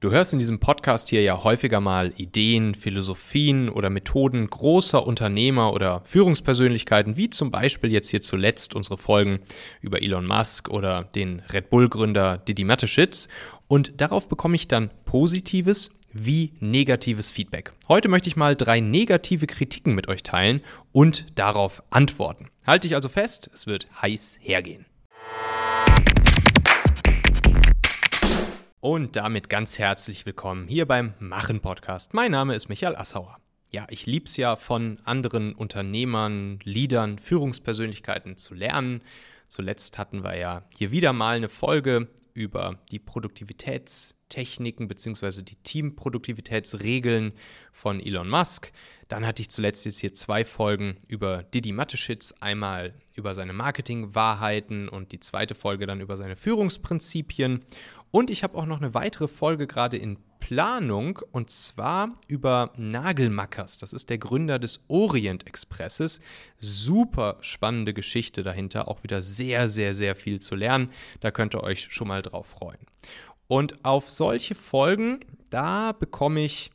Du hörst in diesem Podcast hier ja häufiger mal Ideen, Philosophien oder Methoden großer Unternehmer oder Führungspersönlichkeiten, wie zum Beispiel jetzt hier zuletzt unsere Folgen über Elon Musk oder den Red Bull-Gründer Didi Mateschitz. Und darauf bekomme ich dann positives wie negatives Feedback. Heute möchte ich mal drei negative Kritiken mit euch teilen und darauf antworten. Halte dich also fest, es wird heiß hergehen. Und damit ganz herzlich willkommen hier beim Machen Podcast. Mein Name ist Michael Assauer. Ja, ich lieb's ja von anderen Unternehmern, Leadern, Führungspersönlichkeiten zu lernen. Zuletzt hatten wir ja hier wieder mal eine Folge über die Produktivitätstechniken bzw. die Teamproduktivitätsregeln von Elon Musk. Dann hatte ich zuletzt jetzt hier zwei Folgen über Didi Mateschitz, einmal über seine Marketingwahrheiten und die zweite Folge dann über seine Führungsprinzipien. Und ich habe auch noch eine weitere Folge gerade in Planung und zwar über Nagelmackers. Das ist der Gründer des Orient Expresses. Super spannende Geschichte dahinter, auch wieder sehr, sehr, sehr viel zu lernen. Da könnt ihr euch schon mal drauf freuen. Und auf solche Folgen, da bekomme ich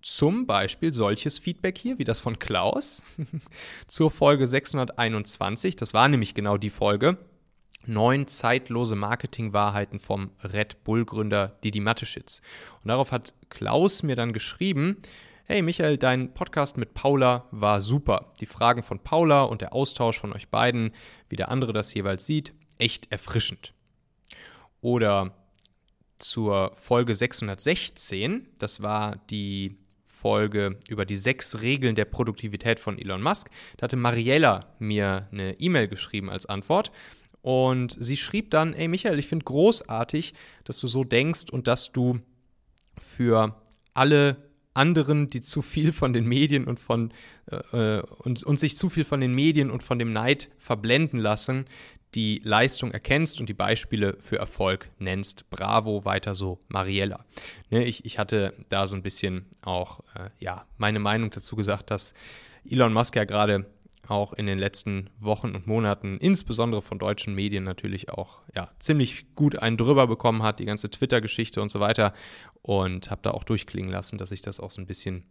zum Beispiel solches Feedback hier, wie das von Klaus zur Folge 621. Das war nämlich genau die Folge neun zeitlose Marketingwahrheiten vom Red Bull-Gründer Didi Mateschitz. Und darauf hat Klaus mir dann geschrieben, Hey Michael, dein Podcast mit Paula war super. Die Fragen von Paula und der Austausch von euch beiden, wie der andere das jeweils sieht, echt erfrischend. Oder zur Folge 616, das war die Folge über die sechs Regeln der Produktivität von Elon Musk. Da hatte Mariella mir eine E-Mail geschrieben als Antwort. Und sie schrieb dann, ey Michael, ich finde großartig, dass du so denkst und dass du für alle anderen, die zu viel von den Medien und von äh, äh, und, und sich zu viel von den Medien und von dem Neid verblenden lassen, die Leistung erkennst und die Beispiele für Erfolg nennst. Bravo, weiter so, Mariella. Ne, ich, ich hatte da so ein bisschen auch äh, ja, meine Meinung dazu gesagt, dass Elon Musk ja gerade auch in den letzten Wochen und Monaten, insbesondere von deutschen Medien natürlich auch ja, ziemlich gut einen drüber bekommen hat, die ganze Twitter-Geschichte und so weiter. Und habe da auch durchklingen lassen, dass ich das auch so ein bisschen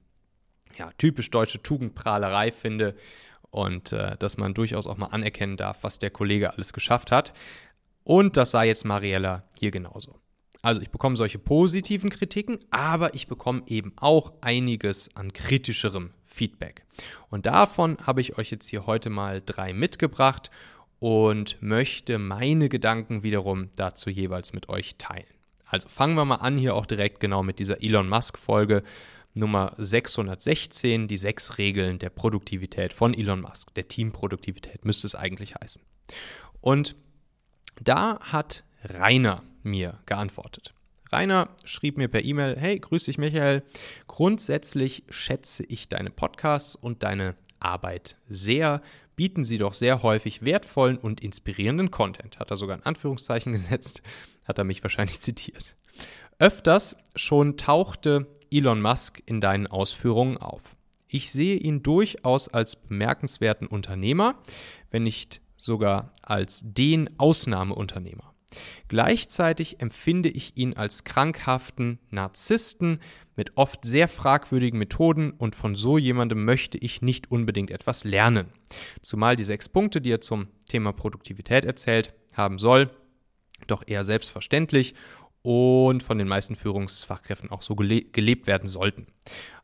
ja, typisch deutsche Tugendprahlerei finde und äh, dass man durchaus auch mal anerkennen darf, was der Kollege alles geschafft hat. Und das sah jetzt Mariella hier genauso. Also ich bekomme solche positiven Kritiken, aber ich bekomme eben auch einiges an kritischerem Feedback. Und davon habe ich euch jetzt hier heute mal drei mitgebracht und möchte meine Gedanken wiederum dazu jeweils mit euch teilen. Also fangen wir mal an hier auch direkt genau mit dieser Elon Musk Folge Nummer 616, die sechs Regeln der Produktivität von Elon Musk, der Teamproduktivität müsste es eigentlich heißen. Und da hat Rainer mir geantwortet. Rainer schrieb mir per E-Mail, hey, grüß dich Michael, grundsätzlich schätze ich deine Podcasts und deine Arbeit sehr, bieten sie doch sehr häufig wertvollen und inspirierenden Content. Hat er sogar ein Anführungszeichen gesetzt, hat er mich wahrscheinlich zitiert. Öfters schon tauchte Elon Musk in deinen Ausführungen auf. Ich sehe ihn durchaus als bemerkenswerten Unternehmer, wenn nicht sogar als den Ausnahmeunternehmer. Gleichzeitig empfinde ich ihn als krankhaften Narzissten mit oft sehr fragwürdigen Methoden und von so jemandem möchte ich nicht unbedingt etwas lernen. Zumal die sechs Punkte, die er zum Thema Produktivität erzählt haben soll, doch eher selbstverständlich und von den meisten Führungsfachkräften auch so gele gelebt werden sollten.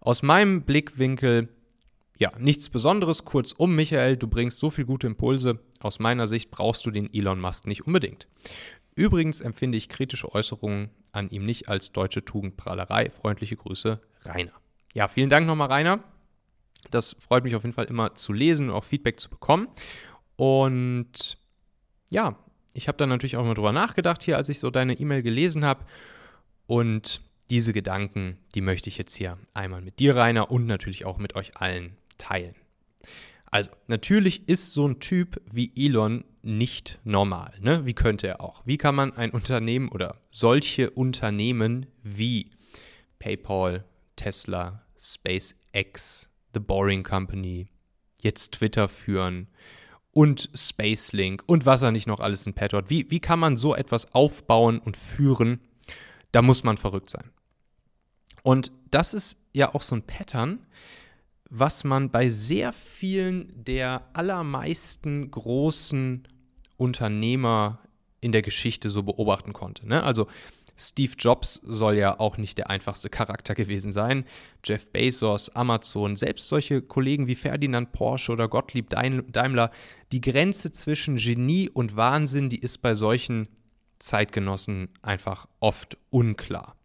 Aus meinem Blickwinkel ja, nichts Besonderes. Kurzum, Michael, du bringst so viele gute Impulse. Aus meiner Sicht brauchst du den Elon Musk nicht unbedingt. Übrigens empfinde ich kritische Äußerungen an ihm nicht als deutsche Tugendprahlerei. Freundliche Grüße, Rainer. Ja, vielen Dank nochmal, Rainer. Das freut mich auf jeden Fall immer zu lesen und auch Feedback zu bekommen. Und ja, ich habe dann natürlich auch mal drüber nachgedacht hier, als ich so deine E-Mail gelesen habe. Und diese Gedanken, die möchte ich jetzt hier einmal mit dir, Rainer, und natürlich auch mit euch allen teilen. Also, natürlich ist so ein Typ wie Elon nicht normal. Ne? Wie könnte er auch? Wie kann man ein Unternehmen oder solche Unternehmen wie PayPal, Tesla, SpaceX, The Boring Company, jetzt Twitter führen und Spacelink und was er nicht noch alles in Pad hat? Wie, wie kann man so etwas aufbauen und führen? Da muss man verrückt sein. Und das ist ja auch so ein Pattern, was man bei sehr vielen der allermeisten großen Unternehmer in der Geschichte so beobachten konnte. Ne? Also Steve Jobs soll ja auch nicht der einfachste Charakter gewesen sein. Jeff Bezos, Amazon, selbst solche Kollegen wie Ferdinand Porsche oder Gottlieb Daimler, die Grenze zwischen Genie und Wahnsinn, die ist bei solchen Zeitgenossen einfach oft unklar.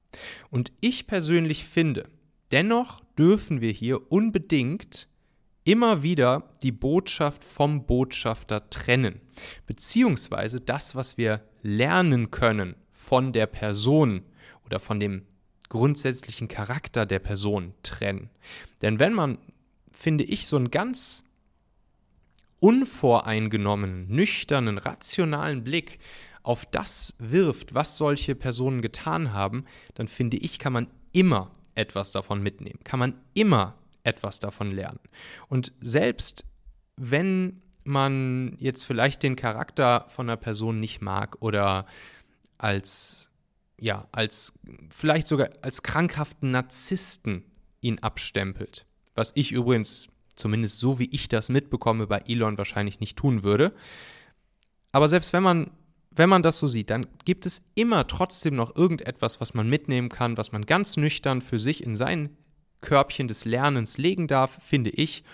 Und ich persönlich finde, dennoch dürfen wir hier unbedingt immer wieder die Botschaft vom Botschafter trennen, beziehungsweise das, was wir lernen können von der Person oder von dem grundsätzlichen Charakter der Person trennen. Denn wenn man, finde ich, so einen ganz unvoreingenommenen, nüchternen, rationalen Blick auf das wirft, was solche Personen getan haben, dann finde ich, kann man immer etwas davon mitnehmen, kann man immer etwas davon lernen. Und selbst wenn man jetzt vielleicht den Charakter von einer Person nicht mag oder als ja, als vielleicht sogar als krankhaften Narzissten ihn abstempelt. Was ich übrigens, zumindest so wie ich das mitbekomme, bei Elon wahrscheinlich nicht tun würde. Aber selbst wenn man, wenn man das so sieht, dann gibt es immer trotzdem noch irgendetwas, was man mitnehmen kann, was man ganz nüchtern für sich in sein Körbchen des Lernens legen darf, finde ich,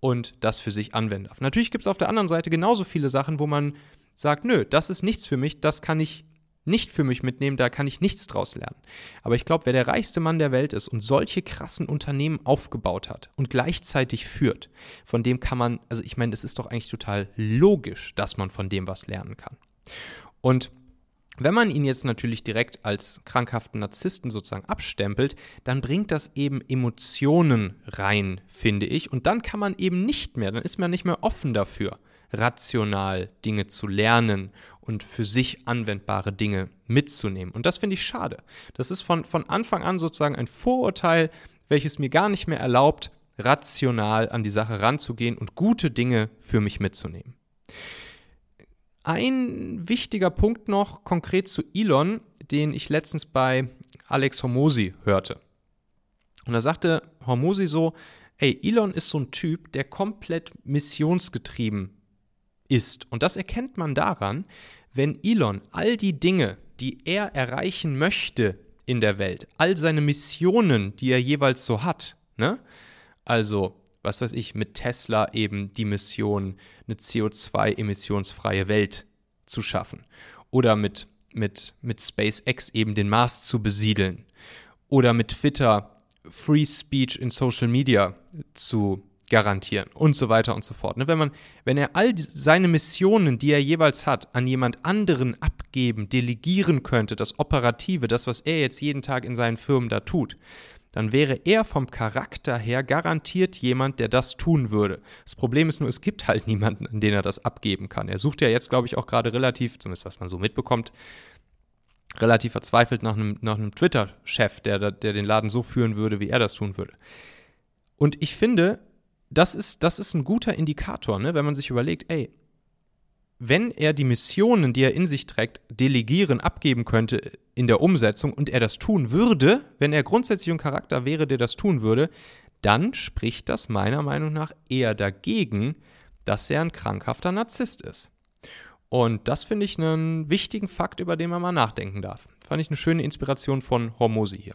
und das für sich anwenden darf. Natürlich gibt es auf der anderen Seite genauso viele Sachen, wo man sagt, nö, das ist nichts für mich, das kann ich nicht für mich mitnehmen, da kann ich nichts draus lernen. Aber ich glaube, wer der reichste Mann der Welt ist und solche krassen Unternehmen aufgebaut hat und gleichzeitig führt, von dem kann man, also ich meine, es ist doch eigentlich total logisch, dass man von dem was lernen kann. Und wenn man ihn jetzt natürlich direkt als krankhaften Narzissten sozusagen abstempelt, dann bringt das eben Emotionen rein, finde ich. Und dann kann man eben nicht mehr, dann ist man nicht mehr offen dafür, rational Dinge zu lernen und für sich anwendbare Dinge mitzunehmen. Und das finde ich schade. Das ist von, von Anfang an sozusagen ein Vorurteil, welches mir gar nicht mehr erlaubt, rational an die Sache ranzugehen und gute Dinge für mich mitzunehmen. Ein wichtiger Punkt noch konkret zu Elon, den ich letztens bei Alex Hormosi hörte. Und da sagte Hormosi so, ey, Elon ist so ein Typ, der komplett missionsgetrieben ist. Und das erkennt man daran, wenn Elon all die Dinge, die er erreichen möchte in der Welt, all seine Missionen, die er jeweils so hat, ne? Also was weiß ich, mit Tesla eben die Mission, eine CO2-emissionsfreie Welt zu schaffen. Oder mit, mit, mit SpaceX eben den Mars zu besiedeln. Oder mit Twitter Free Speech in Social Media zu garantieren und so weiter und so fort. Ne, wenn, man, wenn er all seine Missionen, die er jeweils hat, an jemand anderen abgeben, delegieren könnte, das Operative, das, was er jetzt jeden Tag in seinen Firmen da tut, dann wäre er vom Charakter her garantiert jemand, der das tun würde. Das Problem ist nur, es gibt halt niemanden, an den er das abgeben kann. Er sucht ja jetzt, glaube ich, auch gerade relativ, zumindest was man so mitbekommt, relativ verzweifelt nach einem, nach einem Twitter-Chef, der, der den Laden so führen würde, wie er das tun würde. Und ich finde, das ist, das ist ein guter Indikator, ne? wenn man sich überlegt, ey, wenn er die Missionen, die er in sich trägt, delegieren, abgeben könnte in der Umsetzung und er das tun würde, wenn er grundsätzlich ein Charakter wäre, der das tun würde, dann spricht das meiner Meinung nach eher dagegen, dass er ein krankhafter Narzisst ist. Und das finde ich einen wichtigen Fakt, über den man mal nachdenken darf. Fand ich eine schöne Inspiration von Hormosi hier.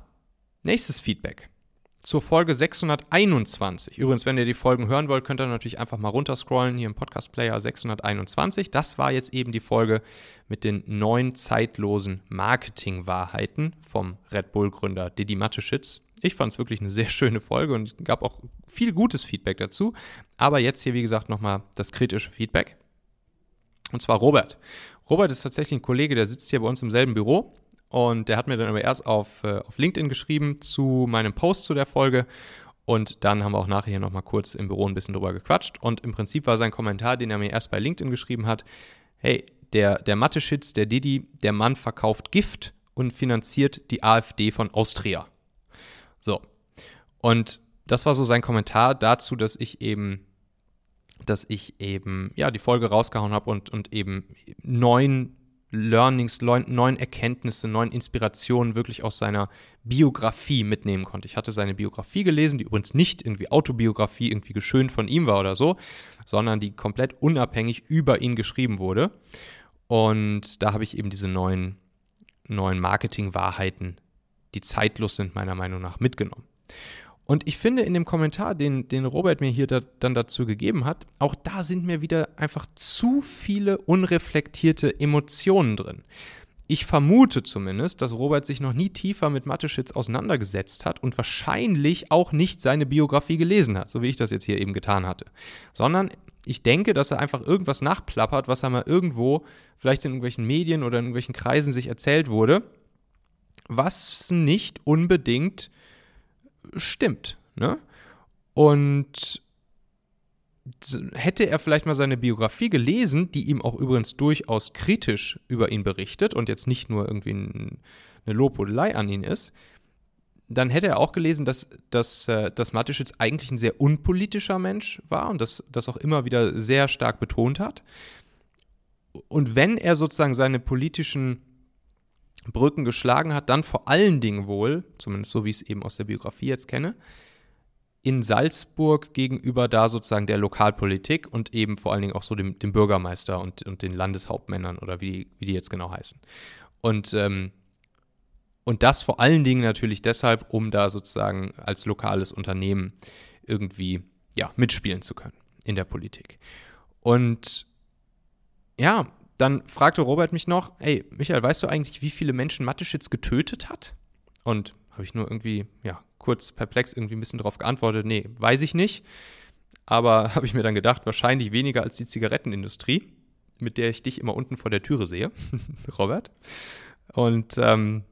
nächstes Feedback zur Folge 621. Übrigens, wenn ihr die Folgen hören wollt, könnt ihr natürlich einfach mal runterscrollen hier im Podcast Player 621. Das war jetzt eben die Folge mit den neun zeitlosen Marketing-Wahrheiten vom Red Bull-Gründer Didi Mateschitz. Ich fand es wirklich eine sehr schöne Folge und gab auch viel gutes Feedback dazu. Aber jetzt hier, wie gesagt, nochmal das kritische Feedback. Und zwar Robert. Robert ist tatsächlich ein Kollege, der sitzt hier bei uns im selben Büro und der hat mir dann aber erst auf, äh, auf LinkedIn geschrieben zu meinem Post zu der Folge. Und dann haben wir auch nachher noch mal kurz im Büro ein bisschen drüber gequatscht. Und im Prinzip war sein Kommentar, den er mir erst bei LinkedIn geschrieben hat: Hey, der, der Mathe-Schitz, der Didi, der Mann verkauft Gift und finanziert die AfD von Austria. So. Und das war so sein Kommentar dazu, dass ich eben, dass ich eben, ja, die Folge rausgehauen habe und, und eben neun Learnings, neuen Erkenntnisse, neuen Inspirationen wirklich aus seiner Biografie mitnehmen konnte. Ich hatte seine Biografie gelesen, die übrigens nicht irgendwie Autobiografie irgendwie geschönt von ihm war oder so, sondern die komplett unabhängig über ihn geschrieben wurde. Und da habe ich eben diese neuen, neuen Marketing-Wahrheiten, die zeitlos sind, meiner Meinung nach, mitgenommen. Und ich finde in dem Kommentar, den, den Robert mir hier da, dann dazu gegeben hat, auch da sind mir wieder einfach zu viele unreflektierte Emotionen drin. Ich vermute zumindest, dass Robert sich noch nie tiefer mit Mateschitz auseinandergesetzt hat und wahrscheinlich auch nicht seine Biografie gelesen hat, so wie ich das jetzt hier eben getan hatte. Sondern ich denke, dass er einfach irgendwas nachplappert, was er mal irgendwo, vielleicht in irgendwelchen Medien oder in irgendwelchen Kreisen sich erzählt wurde, was nicht unbedingt stimmt. Ne? Und hätte er vielleicht mal seine Biografie gelesen, die ihm auch übrigens durchaus kritisch über ihn berichtet und jetzt nicht nur irgendwie eine Lobhudelei an ihn ist, dann hätte er auch gelesen, dass, dass, äh, dass Mateschitz eigentlich ein sehr unpolitischer Mensch war und das, das auch immer wieder sehr stark betont hat. Und wenn er sozusagen seine politischen Brücken geschlagen hat, dann vor allen Dingen wohl, zumindest so wie ich es eben aus der Biografie jetzt kenne, in Salzburg gegenüber da sozusagen der Lokalpolitik und eben vor allen Dingen auch so dem, dem Bürgermeister und, und den Landeshauptmännern oder wie, wie die jetzt genau heißen. Und, ähm, und das vor allen Dingen natürlich deshalb, um da sozusagen als lokales Unternehmen irgendwie ja, mitspielen zu können in der Politik. Und ja, dann fragte Robert mich noch, ey, Michael, weißt du eigentlich, wie viele Menschen Mateschitz getötet hat? Und habe ich nur irgendwie, ja, kurz perplex irgendwie ein bisschen darauf geantwortet, nee, weiß ich nicht. Aber habe ich mir dann gedacht, wahrscheinlich weniger als die Zigarettenindustrie, mit der ich dich immer unten vor der Türe sehe, Robert. Und ähm,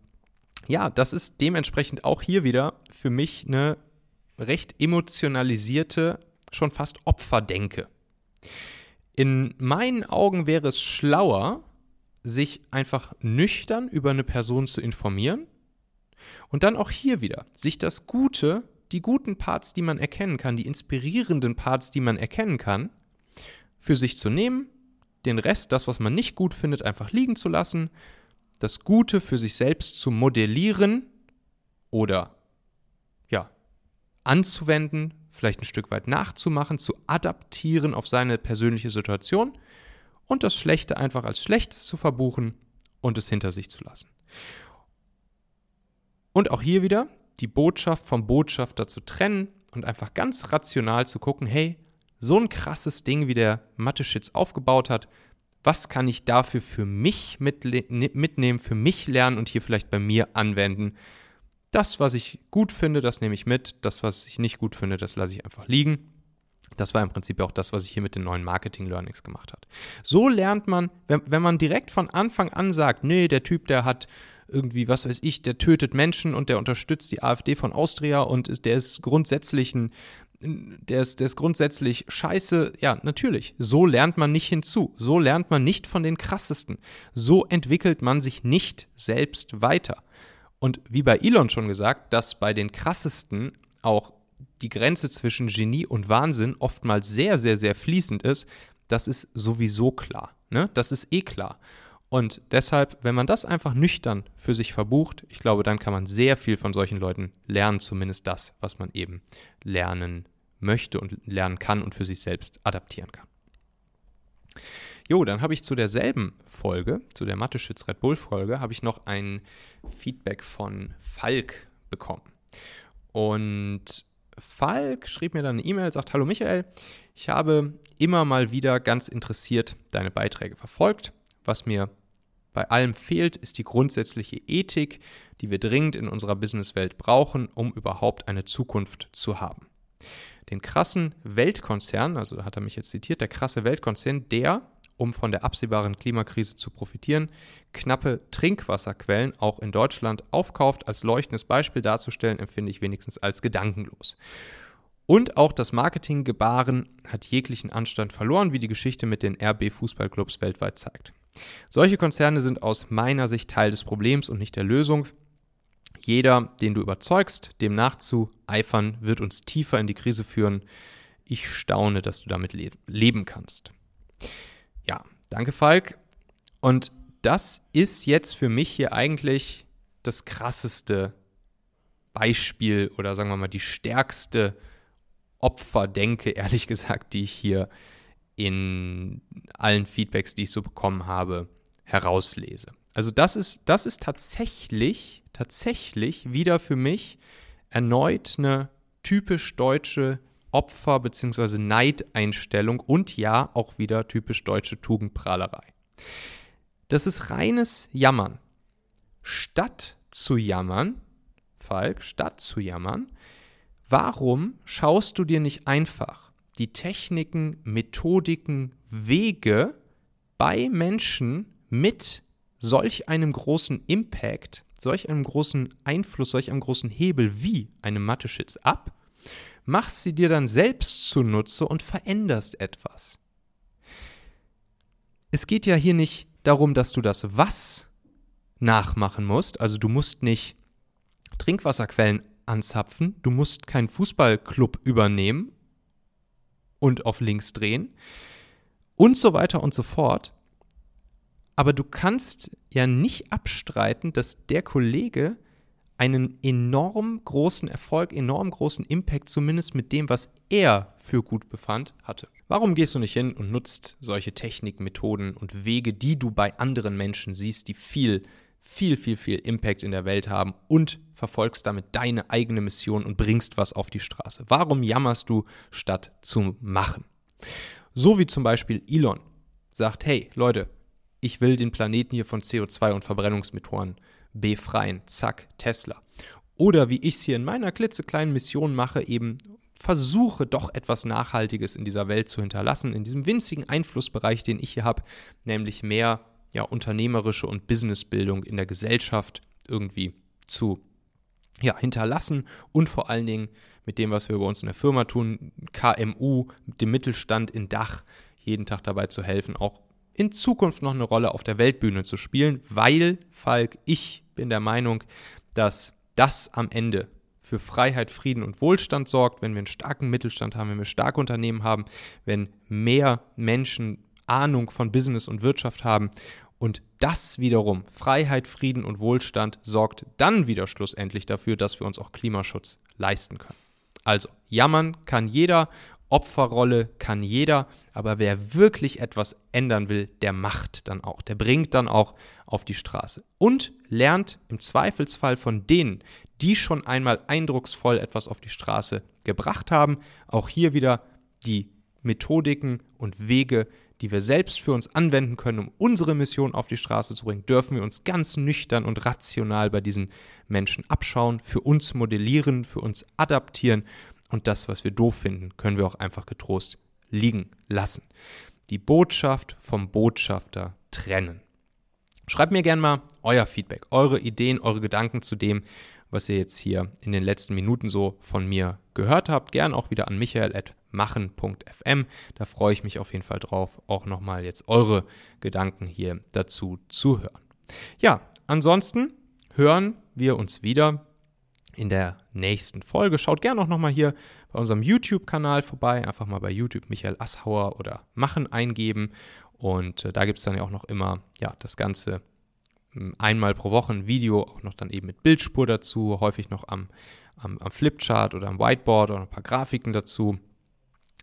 ja, das ist dementsprechend auch hier wieder für mich eine recht emotionalisierte, schon fast Opferdenke. In meinen Augen wäre es schlauer, sich einfach nüchtern über eine Person zu informieren und dann auch hier wieder sich das Gute, die guten Parts, die man erkennen kann, die inspirierenden Parts, die man erkennen kann, für sich zu nehmen, den Rest, das, was man nicht gut findet, einfach liegen zu lassen, das Gute für sich selbst zu modellieren oder ja, anzuwenden, vielleicht ein Stück weit nachzumachen, zu adaptieren auf seine persönliche Situation und das Schlechte einfach als Schlechtes zu verbuchen und es hinter sich zu lassen. Und auch hier wieder die Botschaft vom Botschafter zu trennen und einfach ganz rational zu gucken, hey, so ein krasses Ding, wie der Mathe-Schitz aufgebaut hat, was kann ich dafür für mich mitnehmen, für mich lernen und hier vielleicht bei mir anwenden, das, was ich gut finde, das nehme ich mit. Das, was ich nicht gut finde, das lasse ich einfach liegen. Das war im Prinzip auch das, was ich hier mit den neuen Marketing-Learnings gemacht habe. So lernt man, wenn, wenn man direkt von Anfang an sagt, nee, der Typ, der hat irgendwie, was weiß ich, der tötet Menschen und der unterstützt die AfD von Austria und der ist grundsätzlich ein, der ist, der ist grundsätzlich scheiße. Ja, natürlich. So lernt man nicht hinzu. So lernt man nicht von den krassesten. So entwickelt man sich nicht selbst weiter. Und wie bei Elon schon gesagt, dass bei den krassesten auch die Grenze zwischen Genie und Wahnsinn oftmals sehr, sehr, sehr fließend ist, das ist sowieso klar. Ne? Das ist eh klar. Und deshalb, wenn man das einfach nüchtern für sich verbucht, ich glaube, dann kann man sehr viel von solchen Leuten lernen, zumindest das, was man eben lernen möchte und lernen kann und für sich selbst adaptieren kann. Jo, dann habe ich zu derselben Folge, zu der Mathe-Schütz Red Bull-Folge, habe ich noch ein Feedback von Falk bekommen. Und Falk schrieb mir dann eine E-Mail, sagt, hallo Michael, ich habe immer mal wieder ganz interessiert deine Beiträge verfolgt. Was mir bei allem fehlt, ist die grundsätzliche Ethik, die wir dringend in unserer Businesswelt brauchen, um überhaupt eine Zukunft zu haben. Den krassen Weltkonzern, also hat er mich jetzt zitiert, der krasse Weltkonzern, der, um von der absehbaren Klimakrise zu profitieren, knappe Trinkwasserquellen auch in Deutschland aufkauft, als leuchtendes Beispiel darzustellen, empfinde ich wenigstens als gedankenlos. Und auch das Marketinggebaren hat jeglichen Anstand verloren, wie die Geschichte mit den RB Fußballclubs weltweit zeigt. Solche Konzerne sind aus meiner Sicht Teil des Problems und nicht der Lösung. Jeder, den du überzeugst, dem nachzueifern, wird uns tiefer in die Krise führen. Ich staune, dass du damit le leben kannst. Ja, danke Falk. Und das ist jetzt für mich hier eigentlich das krasseste Beispiel oder sagen wir mal die stärkste Opferdenke, ehrlich gesagt, die ich hier in allen Feedbacks, die ich so bekommen habe, herauslese. Also das ist, das ist tatsächlich, tatsächlich wieder für mich erneut eine typisch deutsche Opfer- bzw. Neideinstellung und ja auch wieder typisch deutsche Tugendprahlerei. Das ist reines Jammern. Statt zu jammern, Falk, statt zu jammern, warum schaust du dir nicht einfach die Techniken, Methodiken, Wege bei Menschen mit solch einem großen Impact, solch einem großen Einfluss, solch einem großen Hebel wie eine Mathe-Schitz ab, machst sie dir dann selbst zunutze und veränderst etwas. Es geht ja hier nicht darum, dass du das Was nachmachen musst, also du musst nicht Trinkwasserquellen anzapfen, du musst keinen Fußballclub übernehmen und auf links drehen und so weiter und so fort. Aber du kannst ja nicht abstreiten, dass der Kollege einen enorm großen Erfolg, enorm großen Impact, zumindest mit dem, was er für gut befand, hatte. Warum gehst du nicht hin und nutzt solche Techniken, Methoden und Wege, die du bei anderen Menschen siehst, die viel, viel, viel, viel Impact in der Welt haben und verfolgst damit deine eigene Mission und bringst was auf die Straße? Warum jammerst du, statt zu machen? So wie zum Beispiel Elon sagt, hey Leute, ich will den Planeten hier von CO2 und Verbrennungsmotoren befreien. Zack, Tesla. Oder wie ich es hier in meiner klitzekleinen Mission mache, eben versuche doch etwas Nachhaltiges in dieser Welt zu hinterlassen, in diesem winzigen Einflussbereich, den ich hier habe, nämlich mehr ja, unternehmerische und Businessbildung in der Gesellschaft irgendwie zu ja, hinterlassen und vor allen Dingen mit dem, was wir bei uns in der Firma tun, KMU, dem Mittelstand in Dach, jeden Tag dabei zu helfen, auch in Zukunft noch eine Rolle auf der Weltbühne zu spielen, weil, Falk, ich bin der Meinung, dass das am Ende für Freiheit, Frieden und Wohlstand sorgt, wenn wir einen starken Mittelstand haben, wenn wir starke Unternehmen haben, wenn mehr Menschen Ahnung von Business und Wirtschaft haben. Und das wiederum, Freiheit, Frieden und Wohlstand, sorgt dann wieder schlussendlich dafür, dass wir uns auch Klimaschutz leisten können. Also, jammern kann jeder Opferrolle kann jeder, aber wer wirklich etwas ändern will, der macht dann auch, der bringt dann auch auf die Straße und lernt im Zweifelsfall von denen, die schon einmal eindrucksvoll etwas auf die Straße gebracht haben, auch hier wieder die Methodiken und Wege, die wir selbst für uns anwenden können, um unsere Mission auf die Straße zu bringen, dürfen wir uns ganz nüchtern und rational bei diesen Menschen abschauen, für uns modellieren, für uns adaptieren und das, was wir doof finden, können wir auch einfach getrost liegen lassen. Die Botschaft vom Botschafter trennen. Schreibt mir gerne mal euer Feedback, eure Ideen, eure Gedanken zu dem, was ihr jetzt hier in den letzten Minuten so von mir gehört habt. Gern auch wieder an michael.machen.fm. Da freue ich mich auf jeden Fall drauf, auch nochmal jetzt eure Gedanken hier dazu zu hören. Ja, ansonsten hören wir uns wieder in der nächsten Folge. Schaut gerne auch nochmal hier bei unserem YouTube-Kanal vorbei. Einfach mal bei YouTube Michael Asshauer oder Machen eingeben. Und äh, da gibt es dann ja auch noch immer ja, das Ganze hm, einmal pro Woche ein Video, auch noch dann eben mit Bildspur dazu, häufig noch am, am, am Flipchart oder am Whiteboard oder ein paar Grafiken dazu.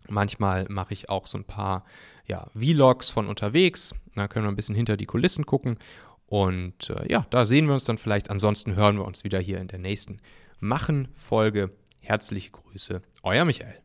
Manchmal mache ich auch so ein paar ja, Vlogs von unterwegs. Da können wir ein bisschen hinter die Kulissen gucken. Und äh, ja, da sehen wir uns dann vielleicht. Ansonsten hören wir uns wieder hier in der nächsten Machen Folge. Herzliche Grüße, euer Michael.